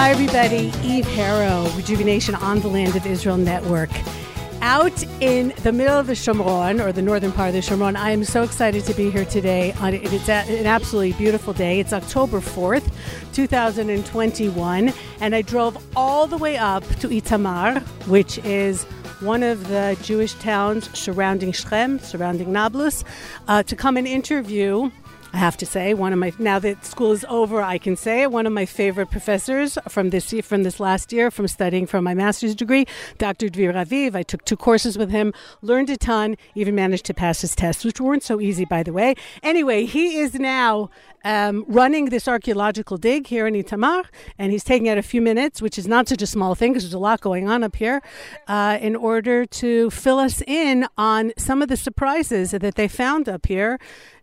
Hi, everybody. Eve Harow, Rejuvenation on the Land of Israel Network. Out in the middle of the Shomron, or the northern part of the Shomron, I am so excited to be here today. It's an absolutely beautiful day. It's October 4th, 2021, and I drove all the way up to Itamar, which is one of the Jewish towns surrounding Shechem, surrounding Nablus, uh, to come and interview I have to say, one of my now that school is over, I can say one of my favorite professors from this year, from this last year, from studying for my master's degree, Dr. Dvir Raviv. I took two courses with him, learned a ton, even managed to pass his tests, which weren't so easy, by the way. Anyway, he is now um, running this archaeological dig here in Itamar, and he's taking out a few minutes, which is not such a small thing because there's a lot going on up here, uh, in order to fill us in on some of the surprises that they found up here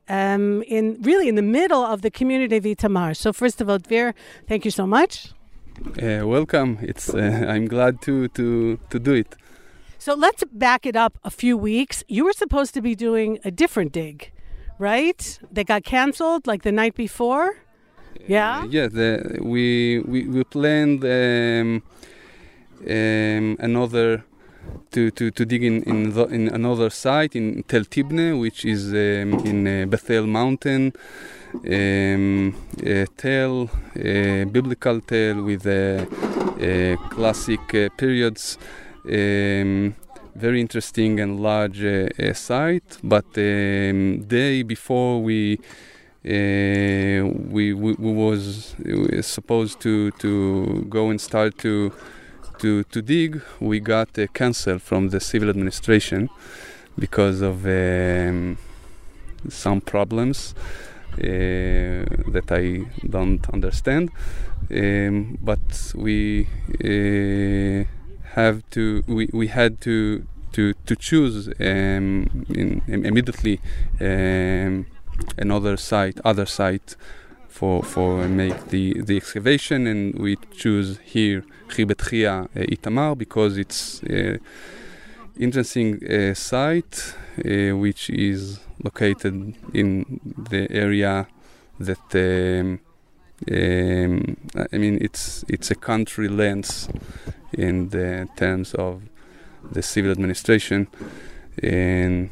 um, in really in the middle of the community of Itamar. So first of all, Dvir, thank you so much. Uh, welcome. It's uh, I'm glad to to to do it. So let's back it up a few weeks. You were supposed to be doing a different dig, right? They got canceled like the night before. Yeah. Uh, yeah. The, we we we planned um, um, another to, to, to dig in in, the, in another site in Tel Tibne, which is um, in uh, Bethel Mountain. Um, a a biblical tale with uh, uh, classic uh, periods. Um, very interesting and large uh, uh, site. But um, day before we we, we, we was supposed to to go and start to to, to dig, we got a cancel from the civil administration because of um, some problems uh, that I don't understand. Um, but we uh, have to, we, we had to to to choose um, in, immediately um, another site, other site for for make the the excavation, and we choose here Khirbet Heiya uh, Itamar because it's uh, interesting uh, site uh, which is located in the area that um, um, I mean it's it's a country lens in the terms of the civil administration and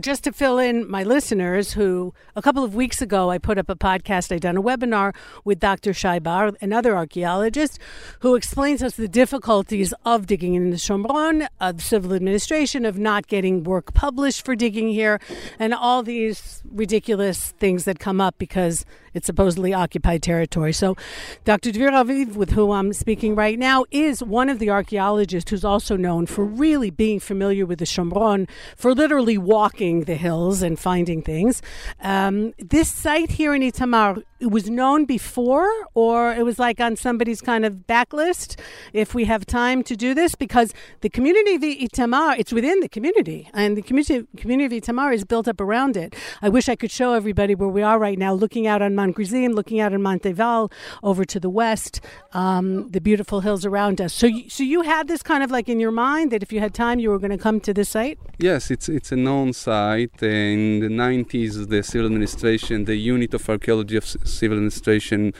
just to fill in my listeners, who a couple of weeks ago I put up a podcast, I done a webinar with Dr. Shai Bar, another archaeologist, who explains us the difficulties of digging in the Shomron, of civil administration, of not getting work published for digging here, and all these ridiculous things that come up because it's supposedly occupied territory. So, Dr. Dvir Raviv, with whom I'm speaking right now, is one of the archaeologists who's also known for really being familiar with the Shomron, for literally walking the hills and finding things. Um, this site here in Itamar, it was known before, or it was like on somebody's kind of backlist. If we have time to do this, because the community of Itamar, it's within the community, and the community community of Itamar is built up around it. I wish I could show everybody where we are right now, looking out on Mount Gerizim, looking out on Mount Eival over to the west, um, the beautiful hills around us. So, you, so you had this kind of like in your mind that if you had time, you were going to come to this site. Yes, it's it's a known site. In the 90s, the civil administration, the unit of archaeology of civil administration.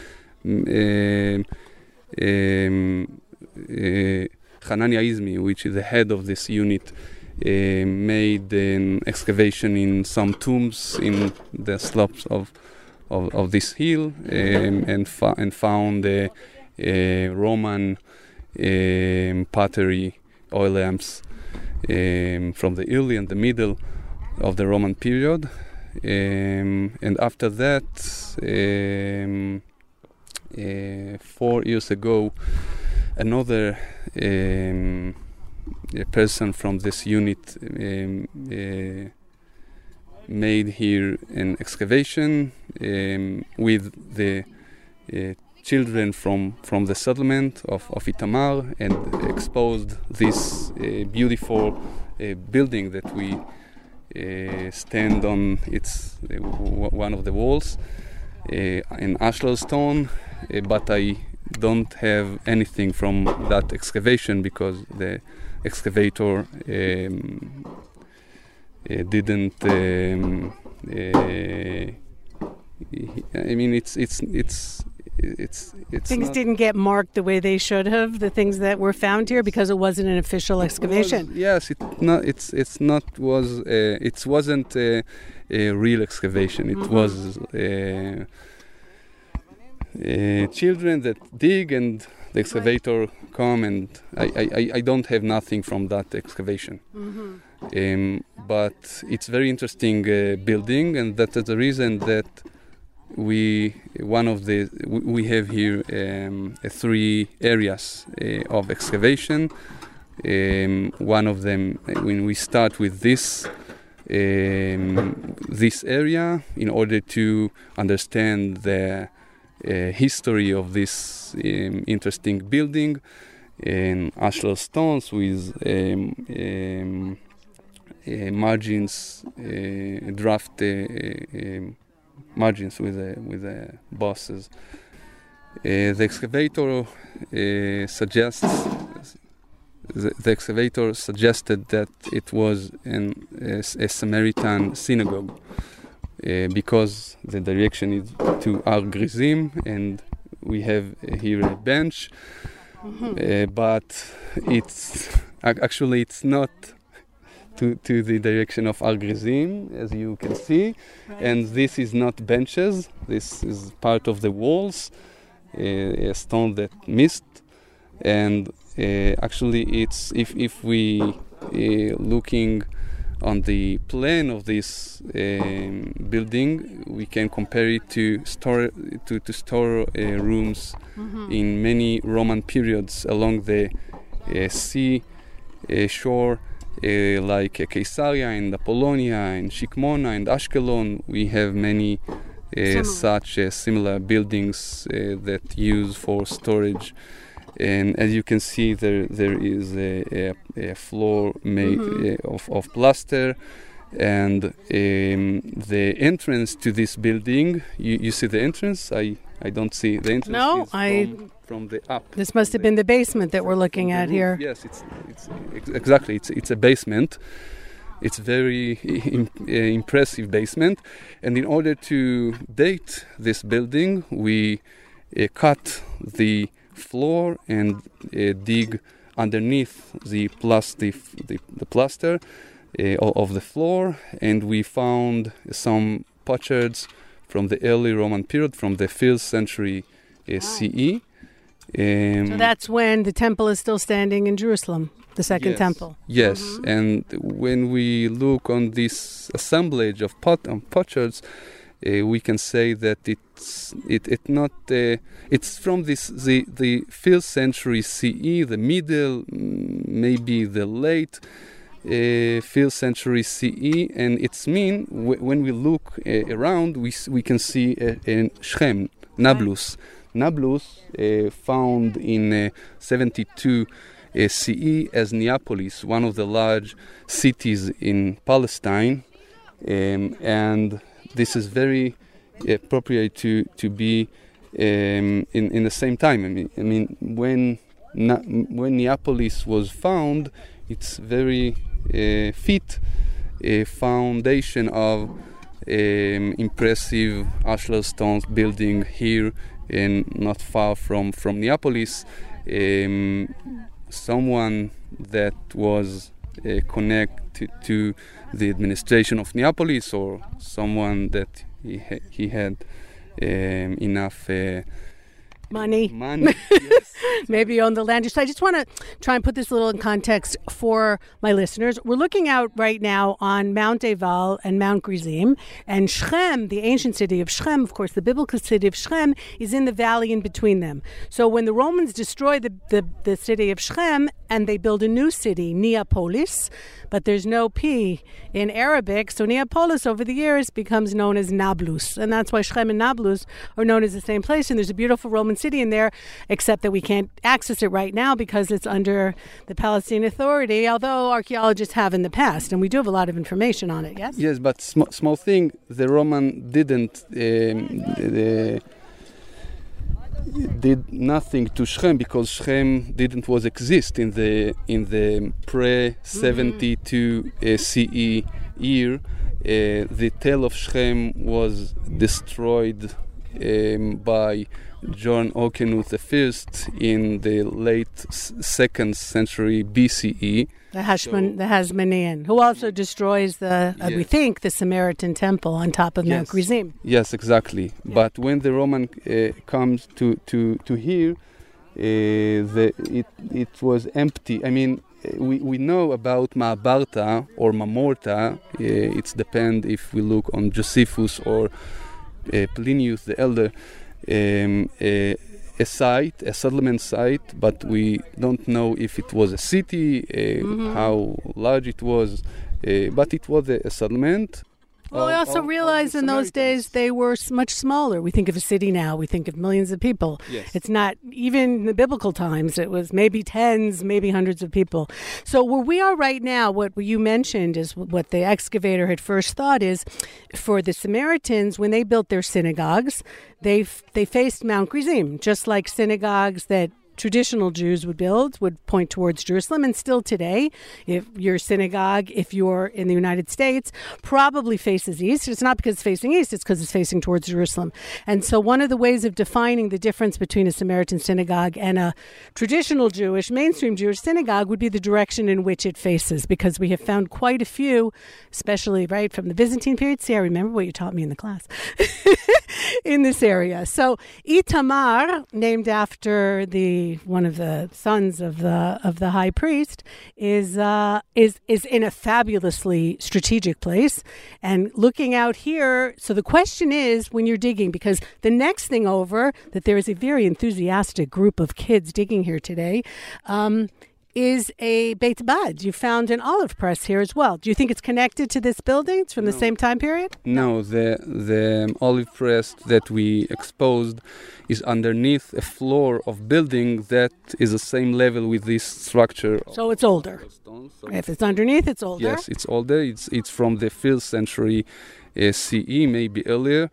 Um, um, uh, Hanania Hizmi, which is the head of this unit, uh, made an excavation in some tombs in the slopes of of, of this hill um, and, and found Roman um, pottery oil lamps um, from the early and the middle of the Roman period. Um, and after that, um, uh, four years ago, another um, person from this unit uh, made here an excavation um, with the uh, children from, from the settlement of, of Itamar and exposed this uh, beautiful uh, building that we uh, stand on its uh, one of the walls uh, in ashlar stone, but I don't have anything from that excavation because the excavator um, uh, didn't. Um, uh, I mean, it's it's it's it's it's things not, didn't get marked the way they should have. The things that were found here because it wasn't an official excavation. was- yes, it not it's it's not was uh, it wasn't a, a real excavation. It Mhm. was uh, uh, children that dig and the excavator come and I, I, I- I don't have nothing from that excavation. Mm-hmm. Um, but it's very interesting uh, building, and that is the reason that we one of the we have here um, uh, three areas uh, of excavation. Um, one of them, uh, when we start with this um, this area, in order to understand the uh, history of this um, interesting building, and ashlar stones with um, um, uh, margins, uh, draft um, margins with the with the bosses. Uh, the excavator uh, suggests the, the excavator suggested that it was an, a, a Samaritan synagogue uh, because the direction is to Ar Grizim and we have here a bench, uh, but it's actually it's not to, to the direction of Ar Grizim as you can see, and this is not benches. This is part of the walls, uh, a stone that missed, and uh, actually it's if if we uh, looking on the plan of this um, building, we can compare it to store to, to store uh, rooms Mm-hmm. in many Roman periods along the uh, sea uh, shore, uh, like uh, Caesarea and Apollonia and Shikmona and Ashkelon. We have many uh, such uh, similar buildings uh, that use for storage. And as you can see, there there is a, a, a floor made Mhm. uh, of, of plaster, and um, the entrance to this building. You, you see the entrance? I I don't see the entrance. No, I- from, from the up. This must have been the basement that we're looking at roof- here. Yes, it's, it's exactly. It's it's a basement. It's very uh, impressive basement, and in order to date this building, we uh, cut the floor and uh, dig underneath the plus the, the, plaster uh, of the floor, and we found some potsherds from the early Roman period, from the fifth century uh, CE. Um, So that's when the temple is still standing in Jerusalem, the second Yes. temple. Yes, Mhm. and when we look on this assemblage of pot um, potsherds, uh, we can say that it's it it not uh, it's from this the the fifth century CE, the middle, mm, maybe the late uh, fifth century CE, and it's mean w- when we look uh, around, we we can see uh, in Shem, Nablus, Nablus uh, found in uh, 72 uh, CE as Neapolis, one of the large cities in Palestine, um, and this is very appropriate to to be um, in in the same time. I mean, I mean when Na- when Neapolis was found, it's very fit a foundation of um, impressive ashlar stone building here and not far from from Neapolis. Um, someone that was uh, connected to the administration of Neapolis or someone that he, ha- he had um, enough uh, Money. money. yes. maybe on the land. So I just want to try and put this a little in context for my listeners. We're looking out right now on Mount Eival and Mount Gerizim, and Shechem, the ancient city of Shechem, of course, the biblical city of Shechem, is in the valley in between them. So when the Romans destroy the, the, the city of Shechem and they build a new city, Neapolis, but there's no P in Arabic, so Neapolis over the years becomes known as Nablus. And that's why Shechem and Nablus are known as the same place. And there's a beautiful Roman city in there, except that we can't access it right now because it's under the Palestinian Authority, although archaeologists have in the past. And we do have a lot of information on it, yes? Yes, but sm- small thing, the Roman didn't um, the, did nothing to Shechem because Shechem didn't was exist in the in the pre 72 uh, CE year. Uh, the tale of Shechem was destroyed um, by John Hyrcanus I in the late second century BCE. The Hashman, the Hasmonean, who also destroys the, uh, we think, the Samaritan temple on top of Mount Yes. Gerizim. Yes, exactly. Yeah. But when the Roman uh, comes to to to here, uh, the it it was empty. I mean, uh, we we know about Maabarta or Mamorta. Uh, it's depend if we look on Josephus or uh, Plinius the Elder. Um, uh, a site, a settlement site, but we don't know if it was a city, uh, Mhm. how large it was, uh, but it was a, a settlement. Well, we of- also realize in those days they were much smaller. We think of a city now, we think of millions of people. Yes. It's not even in the biblical times. It was maybe tens, maybe hundreds of people. So where we are right now, what you mentioned is what the excavator had first thought is, for the Samaritans when they built their synagogues, they they faced Mount Gerizim, just like synagogues that traditional Jews would build would point towards Jerusalem. And still today if your synagogue if you're in the United States probably faces east. It's not because it's facing east it's because it's facing towards Jerusalem. And so one of the ways of defining the difference between a Samaritan synagogue and a traditional Jewish mainstream Jewish synagogue would be the direction in which it faces because we have found quite a few especially right from the Byzantine period. See I remember what you taught me in the class. In this area. So Itamar, named after the one of the sons of the of the high priest, is uh, is is in a fabulously strategic place. And looking out here, so the question is when you're digging, because the next thing over that there is a very enthusiastic group of kids digging here today. Um, is a Beit Bad. You found an olive press here as well. Do you think it's connected to this building? It's from the same time period? No, the the olive press that we exposed is underneath a floor of building that is the same level with this structure. So it's older. stone. So If it's underneath, it's older. yes, it's older. It's it's from the fifth century uh, CE, maybe earlier,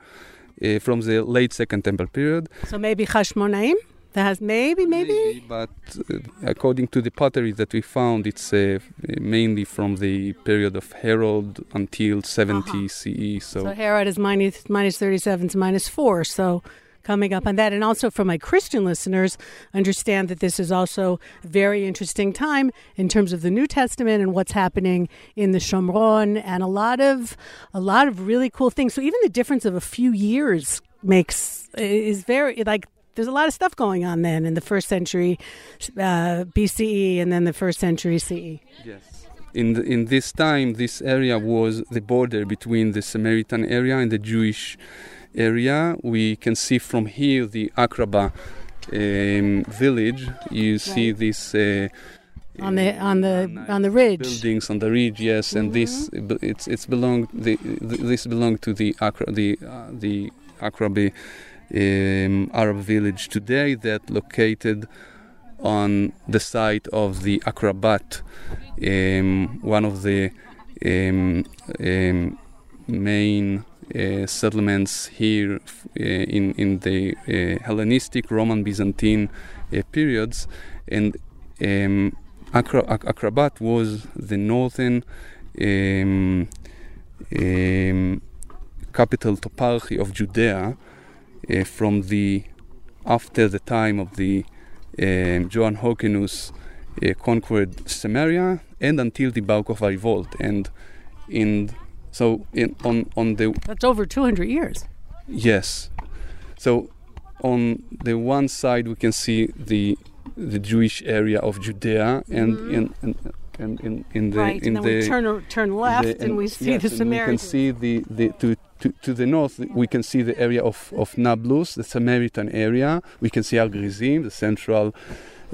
uh, from the late Second Temple period. So maybe Hashmonaim? That has maybe, maybe. but uh, according to the pottery that we found, it's uh, mainly from the period of Herod until 70 Uh-huh. CE. So, So Herod is minus, minus 37 to minus 4. So coming up on that. And also for my Christian listeners, understand that this is also a very interesting time in terms of the New Testament and what's happening in the Shomron and a lot of a lot of really cool things. So even the difference of a few years makes is very like there's a lot of stuff going on then in the first century uh, BCE and then the first century. CE. Yes. In the, in this time, this area was the border between the Samaritan area and the Jewish area. We can see from here the Akraba um, village. You see Right. this. Uh, On the on the nice on the ridge. buildings on the ridge, yes, and this it's it's belong the, this belonged to the Akra, the uh, the Akrabi um, Arab village today that located on the site of the Akrabat, um, one of the um, um, main uh, settlements here uh, in in the uh, Hellenistic, Roman, Byzantine uh, periods, and um, Akra- Ak- Akrabat was the northern um, um, capital toparchy of Judea from the after the time of the um, Hyrcanus uh, conquered Samaria and until the Bar Kokhba revolt and in so in on on the That's over 200 years. Yes. So on the one side we can see the the Jewish area of Judea and Mhm. in and and in, in the right, in and then the we turn turn left the- and we see yes, the and Samaritans. We can see the, the to, to to the north we can see the area of, of Nablus, the Samaritan area. We can see Al Grizim, the central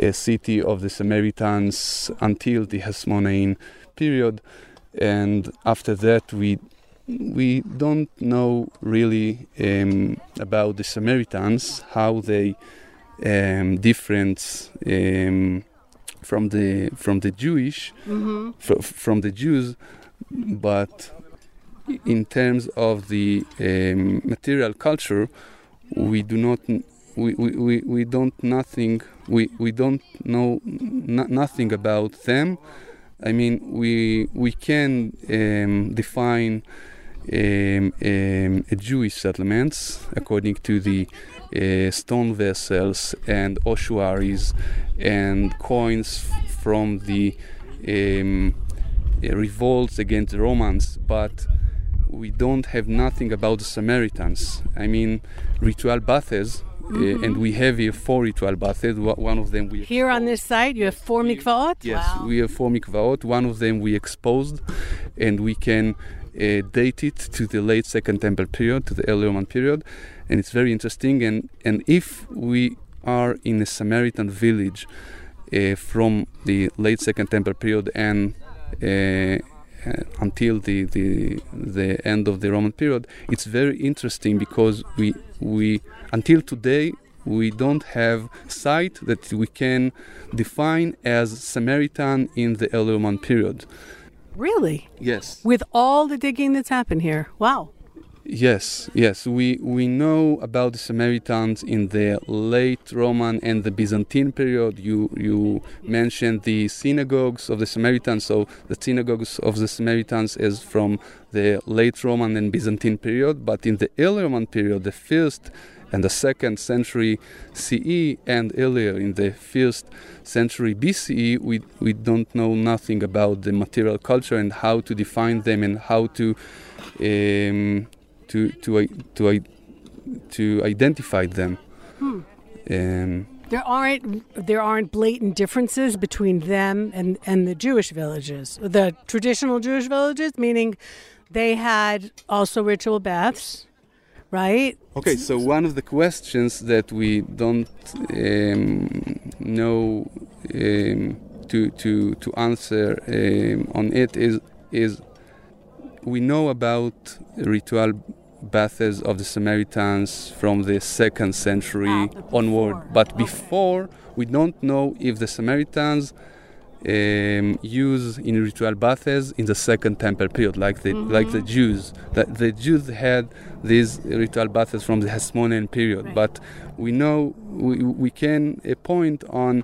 uh, city of the Samaritans until the Hasmonean period, and after that we we don't know really um, about the Samaritans how they um, different um, from the from the Jewish hmm fr- from the Jews, but in terms of the um, material culture, we do not we, we, we, don't nothing we, we don't know n- nothing about them. I mean, we we can um, define um, um, a Jewish settlements, according to the stone vessels and ossuaries and coins from the um, uh, revolts against the Romans, but we don't have nothing about the Samaritans. I mean, ritual baths, mm-hmm. uh, and we have here four ritual baths. One of them we here on this site you have four mikvaot. Yes, wow. we have four mikvaot. One of them we exposed, and we can uh, date it to the late Second Temple period, to the early Roman period, and it's very interesting. And and if we are in a Samaritan village uh, from the late Second Temple period and uh, uh, until the, the the end of the Roman period, it's very interesting because we we until today we don't have site that we can define as Samaritan in the early Roman period. Really? Yes. With all the digging that's happened here, wow. Yes, yes. We we know about the Samaritans in the late Roman and the Byzantine period. You you mentioned the synagogues of the Samaritans. So the synagogues of the Samaritans is from the late Roman and Byzantine period. But in the early Roman period, the first and the second century CE and earlier in the first century BCE, we we don't know nothing about the material culture and how to define them and how to. Um, to to to to identify them. Hmm. Um, there aren't there aren't blatant differences between them and, and the Jewish villages, the traditional Jewish villages, meaning they had also ritual baths, right? Okay, so one of the questions that we don't um, know um, to to to answer um, on it is is we know about ritual baths of the Samaritans from the second century ah, onward. But okay. before, we don't know if the Samaritans um, use in ritual baths in the second temple period, like the mm-hmm. like the Jews. The, the Jews had these ritual baths from the Hasmonean period, right. but we know we, we can point on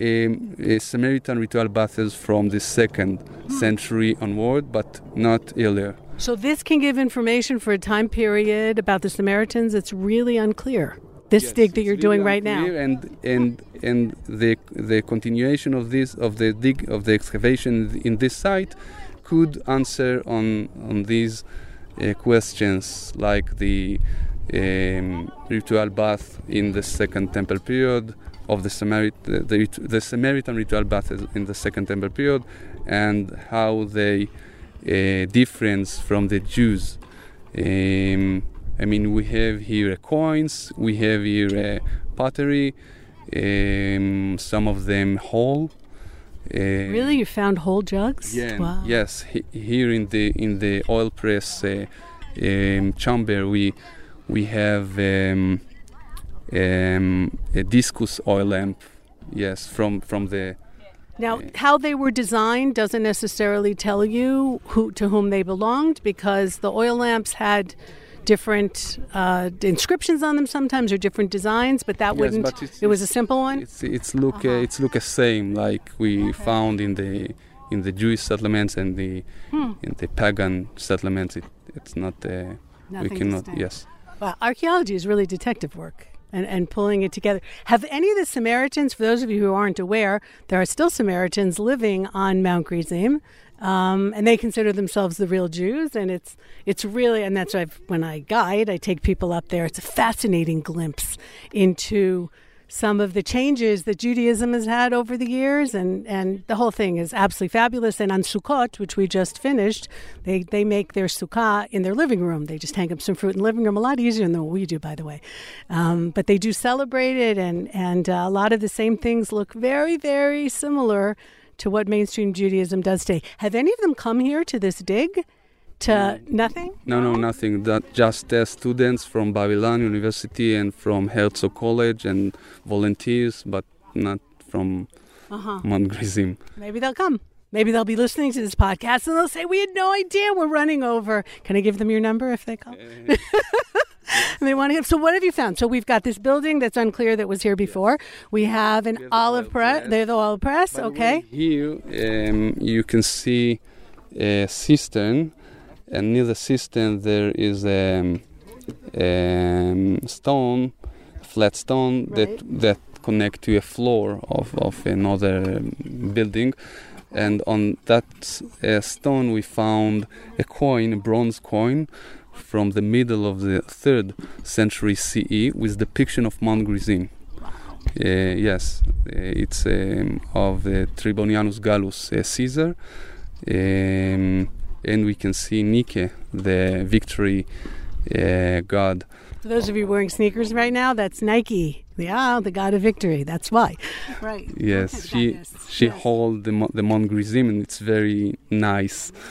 um, Samaritan ritual baths from the second mm. century onward, but not earlier. So this can give information for a time period about the Samaritans. It's really unclear. This yes, dig that you're doing right now, and and and the the continuation of this of the dig of the excavation in this site could answer on on these uh, questions like the um, ritual bath in the second temple period of the, Samarit- the, the Samaritan ritual bath in the second temple period and how they uh, difference from the Jews. Um, I mean, we have here coins, we have here pottery, um, some of them whole. Uh, really, you found whole jugs? Yeah. Wow. Yes, he, here in the in the oil press uh, um, chamber, we we have um, um, a discus oil lamp. Yes, from from the now, how they were designed doesn't necessarily tell you who to whom they belonged because the oil lamps had different uh, inscriptions on them sometimes or different designs, but that yes, wouldn't. But it was a simple one. It's it's look uh-huh. uh, it's look the same like we okay. found in the in the Jewish settlements and the hmm. in the pagan settlements. It, it's not. Uh, we cannot. Yes. Well, archaeology is really detective work and, and pulling it together. Have any of the Samaritans, for those of you who aren't aware, there are still Samaritans living on Mount Gerizim. Um, and they consider themselves the real Jews, and it's it's really, and that's why when I guide, I take people up there. It's a fascinating glimpse into some of the changes that Judaism has had over the years, and, and the whole thing is absolutely fabulous. And on Sukkot, which we just finished, they, they make their sukkah in their living room. They just hang up some fruit in the living room, a lot easier than what we do, by the way. Um, but they do celebrate it, and, and uh, a lot of the same things look very, very similar to what mainstream Judaism does today. Have any of them come here to this dig? to nothing? No, no, nothing. That just uh, students from Bar-Ilan University and from Herzog College and volunteers, but not from uh-huh. Mount Gerizim. Maybe they'll come. Maybe they'll be listening to this podcast and they'll say, "We had no idea we're running over." Can I give them your number if they call? Uh, and they want to. Have, so, what have you found? So, we've got this building that's unclear that was here before. We have an olive press. They're the olive press. Okay. Here, um, you can see a cistern and near the cistern there is a um, um, stone, flat stone Right. that that connect to a floor of, of another building. And on that uh, stone, we found a coin, a bronze coin, from the middle of the third century CE with depiction of Mount Gerizim. Uh, yes, uh, it's um, of uh, Trebonianus Gallus uh, Caesar, um, and we can see Nike, the victory uh, god. For those of you wearing sneakers right now, that's Nike. Yeah, the god of victory. That's why. Right. Yes, she she yes. hold the the Mount Gerizim, and it's very nice. That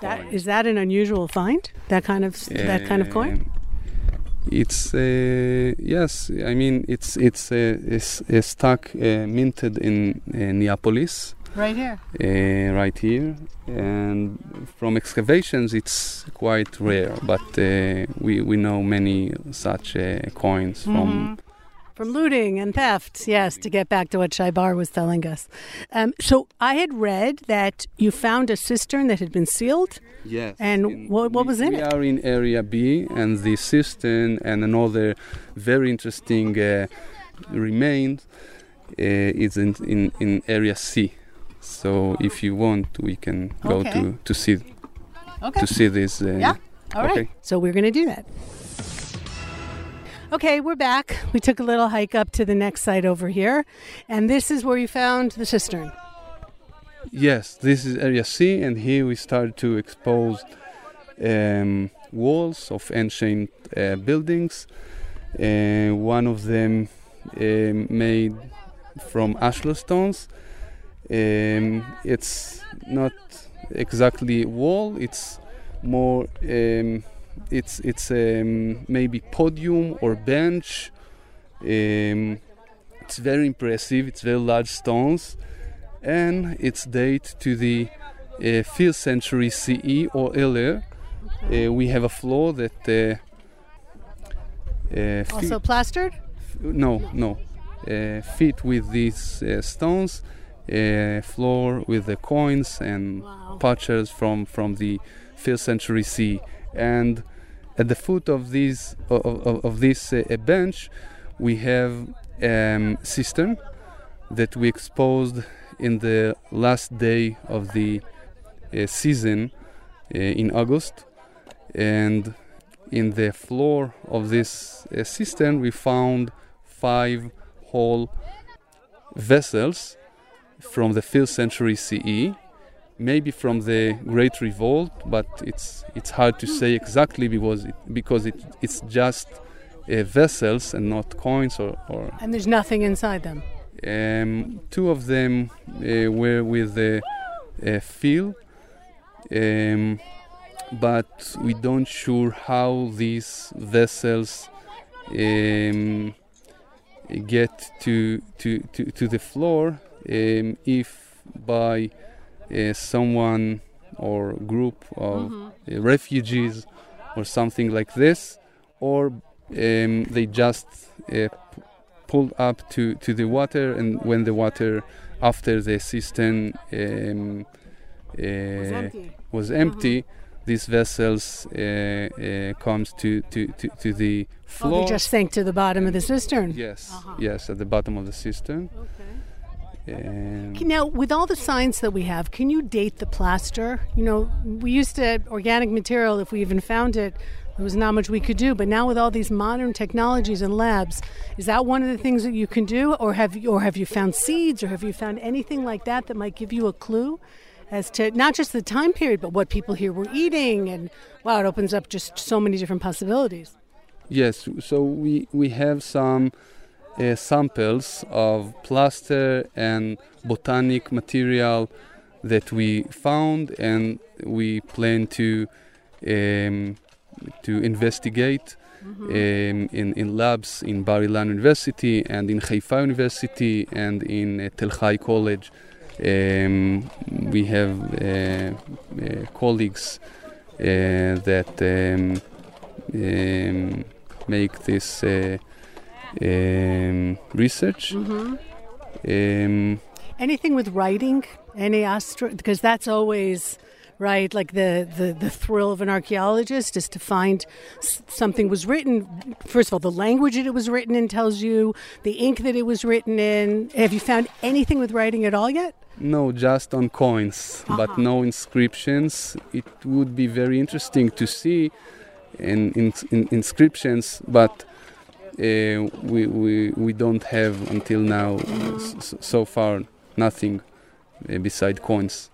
coin. is that an unusual find? That kind of that kind of coin? Um, It's uh, yes, I mean it's it's uh, it's, uh, stuck uh, minted in uh, Neapolis, Right here. uh, right here, and from excavations it's quite rare, but uh, we we know many such uh, coins from. From looting and theft, yes, to get back to what Shai Bar was telling us. Um, so I had read that you found a cistern that had been sealed. Yes. And in- what- what was in we it? We are in area B, and the cistern and another very interesting uh, remain uh, is in, in, in area C. So if you want, we can go Okay. to, to see Okay. to see this. Uh, Yeah. All right. Okay. So we're going to do that. Okay, we're back. We took a little hike up to the next site over here, and this is where you found the cistern. Yes, this is area C, and here we started to expose um, walls of ancient uh, buildings. Uh, one of them um made from ashlar stones. Um, it's not exactly wall; it's more. Um, it's it's um, maybe podium or bench. Um, it's very impressive. It's very large stones and its date to the uh, 5th century CE or earlier. Uh, we have a floor that uh, uh, Also plastered? no no uh, fit with these uh, stones, uh, floor with the coins and Wow. patches from from the 5th century C. and at the foot of this of, of, of this uh, bench, we have um, cistern that we exposed in the last day of the uh, season uh, in August, and in the floor of this uh, cistern we found five whole vessels from the 5th century CE, maybe from the Great Revolt, but it's it's hard to say exactly because it, because it, it's just uh, vessels and not coins or, or And there's nothing inside them. um, two of them uh, were with the uh, fill, um, but we don't sure how these vessels um, get to, to, to, to the floor. Um, if by uh, someone or group of uh, refugees or something like this, or um, they just uh, p- pulled up to, to the water, and when the water after the cistern um, uh, It's empty. was empty, these vessels uh, uh, comes to, to, to, to the Oh, floor. they just sank to the bottom of the cistern. yes, Uh-huh. yes, at the bottom of the cistern. Okay. Um, Now, with all the science that we have, can you date the plaster? You know, we used to organic material. If we even found it, there was not much we could do. But now, with all these modern technologies and labs, is that one of the things that you can do, or have you, or have you found seeds, or have you found anything like that that might give you a clue as to not just the time period, but what people here were eating? And wow, it opens up just so many different possibilities. Yes, so we, we have some uh, samples of plaster and botanic material that we found, and we plan to um, to investigate um, in, in labs in Bar Ilan University and in Haifa University and in uh, Tel Hai College. Um, we have uh, uh, colleagues uh, that um, um, make this uh, um, research. Um, Anything with writing, any astro, because that's always right? Like the, the, the thrill of an archaeologist is to find s- something was written. First of all, the language that it was written in tells you, the ink that it was written in. Have you found anything with writing at all yet? No, just on coins, but Uh-huh. no inscriptions. It would be very interesting to see in, in, in inscriptions, but uh, we, we, we don't have until now, s- so far, nothing uh, beside coins.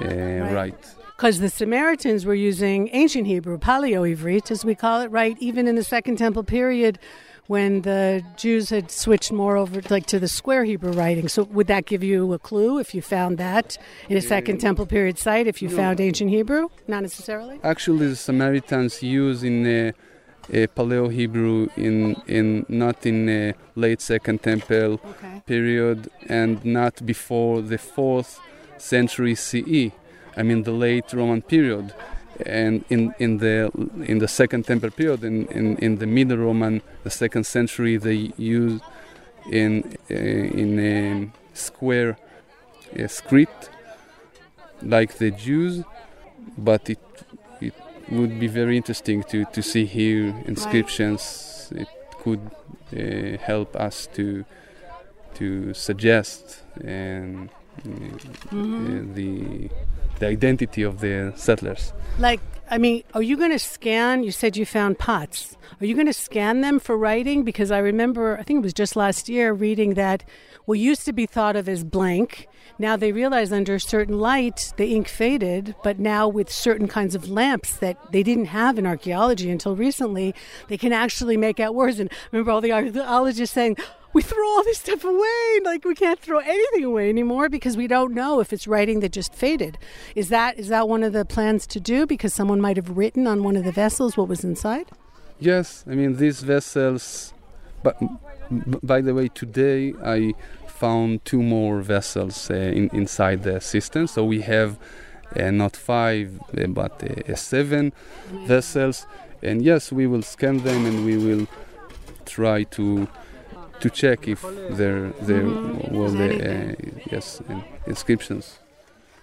Uh, right. Because the Samaritans were using ancient Hebrew, Paleo Ivrit, as we call it, right? Even in the Second Temple period, when the Jews had switched more over like to the square Hebrew writing. So would that give you a clue if you found that in a Second Temple period site? If you found ancient Hebrew, not necessarily. Actually, the Samaritans use in uh, uh, Paleo Hebrew in in not in uh, late Second Temple Okay. period and not before the fourth century CE. I mean the late Roman period, and in, in the in the Second Temple period, in, in, in the Middle Roman, the second century, they use in uh, in a square script like the Jews, but it would be very interesting to, to see here inscriptions. It could uh, help us to to suggest and uh, the the identity of the settlers. Like, I mean, are you going to scan? You said you found pots. Are you going to scan them for writing? Because I remember, I think it was just last year, reading that what used to be thought of as blank, now they realize under certain light the ink faded, but now with certain kinds of lamps that they didn't have in archaeology until recently, they can actually make out words. And I remember all the archaeologists saying, we throw all this stuff away. Like we can't throw anything away anymore because we don't know if it's writing that just faded. Is that is that one of the plans to do? Because someone might have written on one of the vessels what was inside. Yes, I mean these vessels. But by the way, today I found two more vessels uh, in, inside the cistern. So we have uh, not five, uh, but uh, seven vessels. And yes, we will scan them and we will try to to check if there there were the uh, yes inscriptions.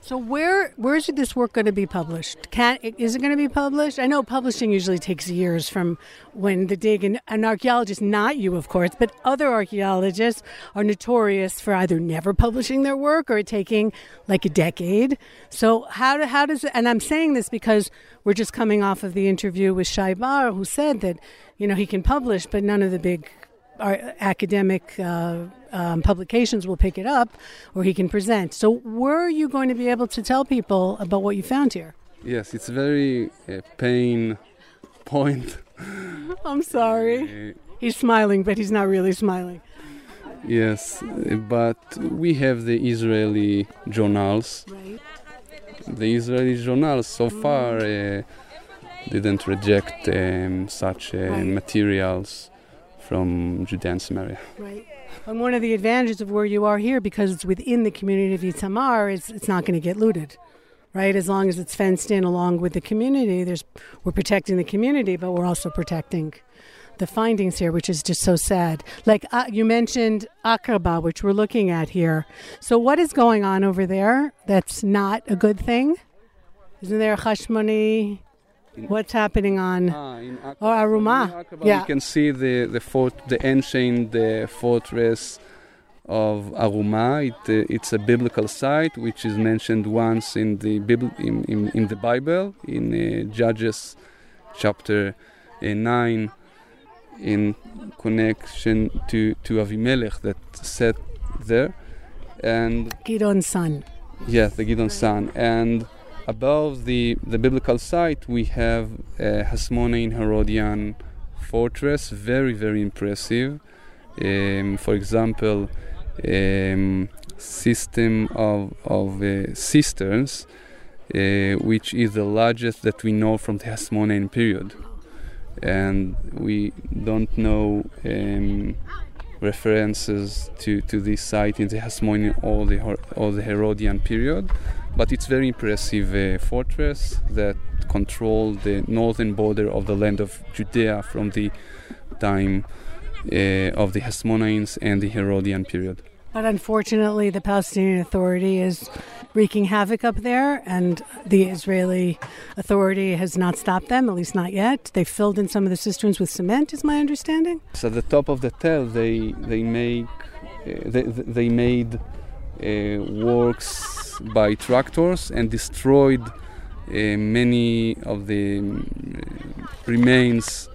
So where where is this work going to be published? Can is it going to be published? I know publishing usually takes years from when the dig and an archaeologist, not you of course, but other archaeologists are notorious for either never publishing their work or taking like a decade. So how how does and I'm saying this because we're just coming off of the interview with Shai Bar who said that you know he can publish but none of the big our academic uh, um, publications will pick it up or he can present. So, were you going to be able to tell people about what you found here? Yes, it's very uh, pain point. I'm sorry. Uh, He's smiling, but he's not really smiling. yes, but we have the Israeli journals. Right. The Israeli journals so far uh, didn't reject um, such uh, Right. materials from Judea and Samaria. Right. And one of the advantages of where you are here, because it's within the community of Itamar, is it's not going to get looted. Right, as long as it's fenced in along with the community, there's we're protecting the community, but we're also protecting the findings here, which is just so sad. Like uh, you mentioned Akraba, which we're looking at here. So what is going on over there that's not a good thing? Isn't there a Hashmoni? What's happening on? Or Aruma? Yeah. You can see the the fort, the ancient uh, fortress of Aruma. It, uh, it's a biblical site which is mentioned once in the Bible, in, in, in the Bible in uh, Judges chapter uh, nine in connection to to Avimelech that sat there, and Gidon's son. Yes, the Gidon son. And above the, the biblical site, we have a Hasmonean Herodian fortress, very, very impressive. Um, for example, um, system of, of uh, cisterns, uh, which is the largest that we know from the Hasmonean period. And we don't know um, references to, to this site in the Hasmonean or the, or the Herodian period, but it's very impressive uh, fortress that controlled the northern border of the land of Judea from the time uh, of the Hasmoneans and the Herodian period. But unfortunately, the Palestinian Authority is wreaking havoc up there, and the Israeli Authority has not stopped them, at least not yet. They filled in some of the cisterns with cement, is my understanding. So at the top of the tell, they they make uh, they, they made uh, works by tractors and destroyed uh, many of the um, remains,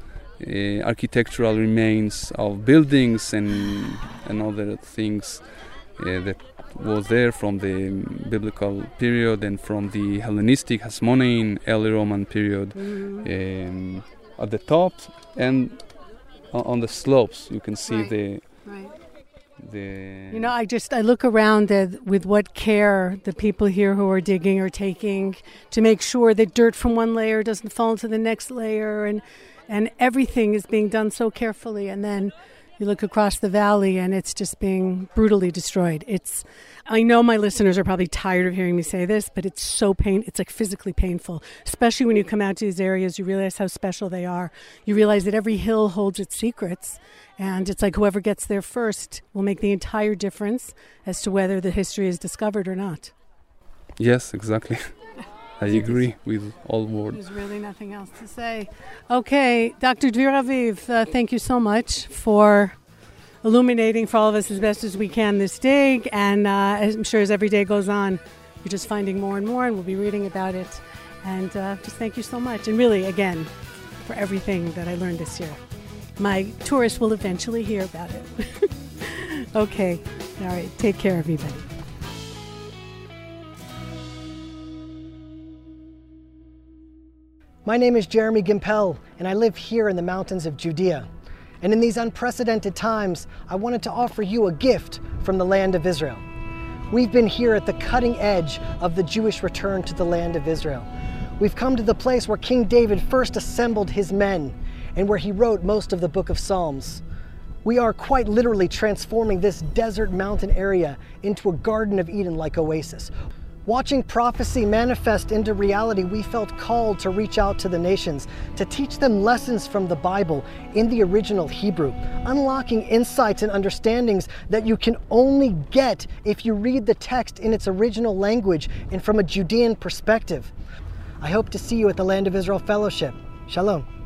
uh, architectural remains of buildings and and other things uh, that was there from the biblical period and from the Hellenistic, Hasmonean, early Roman period. Um, at the top and on the slopes, you can see Right. the Right. The. You know, I just I look around with what care the people here who are digging are taking to make sure that dirt from one layer doesn't fall into the next layer, and and everything is being done so carefully. And then you look across the valley, and it's just being brutally destroyed. It's I know my listeners are probably tired of hearing me say this, but it's so pain. It's like physically painful, especially when you come out to these areas. You realize how special they are. You realize that every hill holds its secrets, and it's like whoever gets there first will make the entire difference as to whether the history is discovered or not. Yes, exactly. I agree with all words. There's really nothing else to say. Okay, Dr. Dvir Raviv, uh, thank you so much for illuminating for all of us as best as we can this dig. And uh, I'm sure as every day goes on, you're just finding more and more, and we'll be reading about it. And uh, just thank you so much. And really, again, for everything that I learned this year. My tourists will eventually hear about it. okay, all right, take care, everybody. My name is Jeremy Gimpel, and I live here in the mountains of Judea. And in these unprecedented times, I wanted to offer you a gift from the land of Israel. We've been here at the cutting edge of the Jewish return to the land of Israel. We've come to the place where King David first assembled his men and where he wrote most of the book of Psalms. We are quite literally transforming this desert mountain area into a Garden of Eden like oasis. Watching prophecy manifest into reality, we felt called to reach out to the nations, to teach them lessons from the Bible in the original Hebrew, unlocking insights and understandings that you can only get if you read the text in its original language and from a Judean perspective. I hope to see you at the Land of Israel Fellowship. Shalom.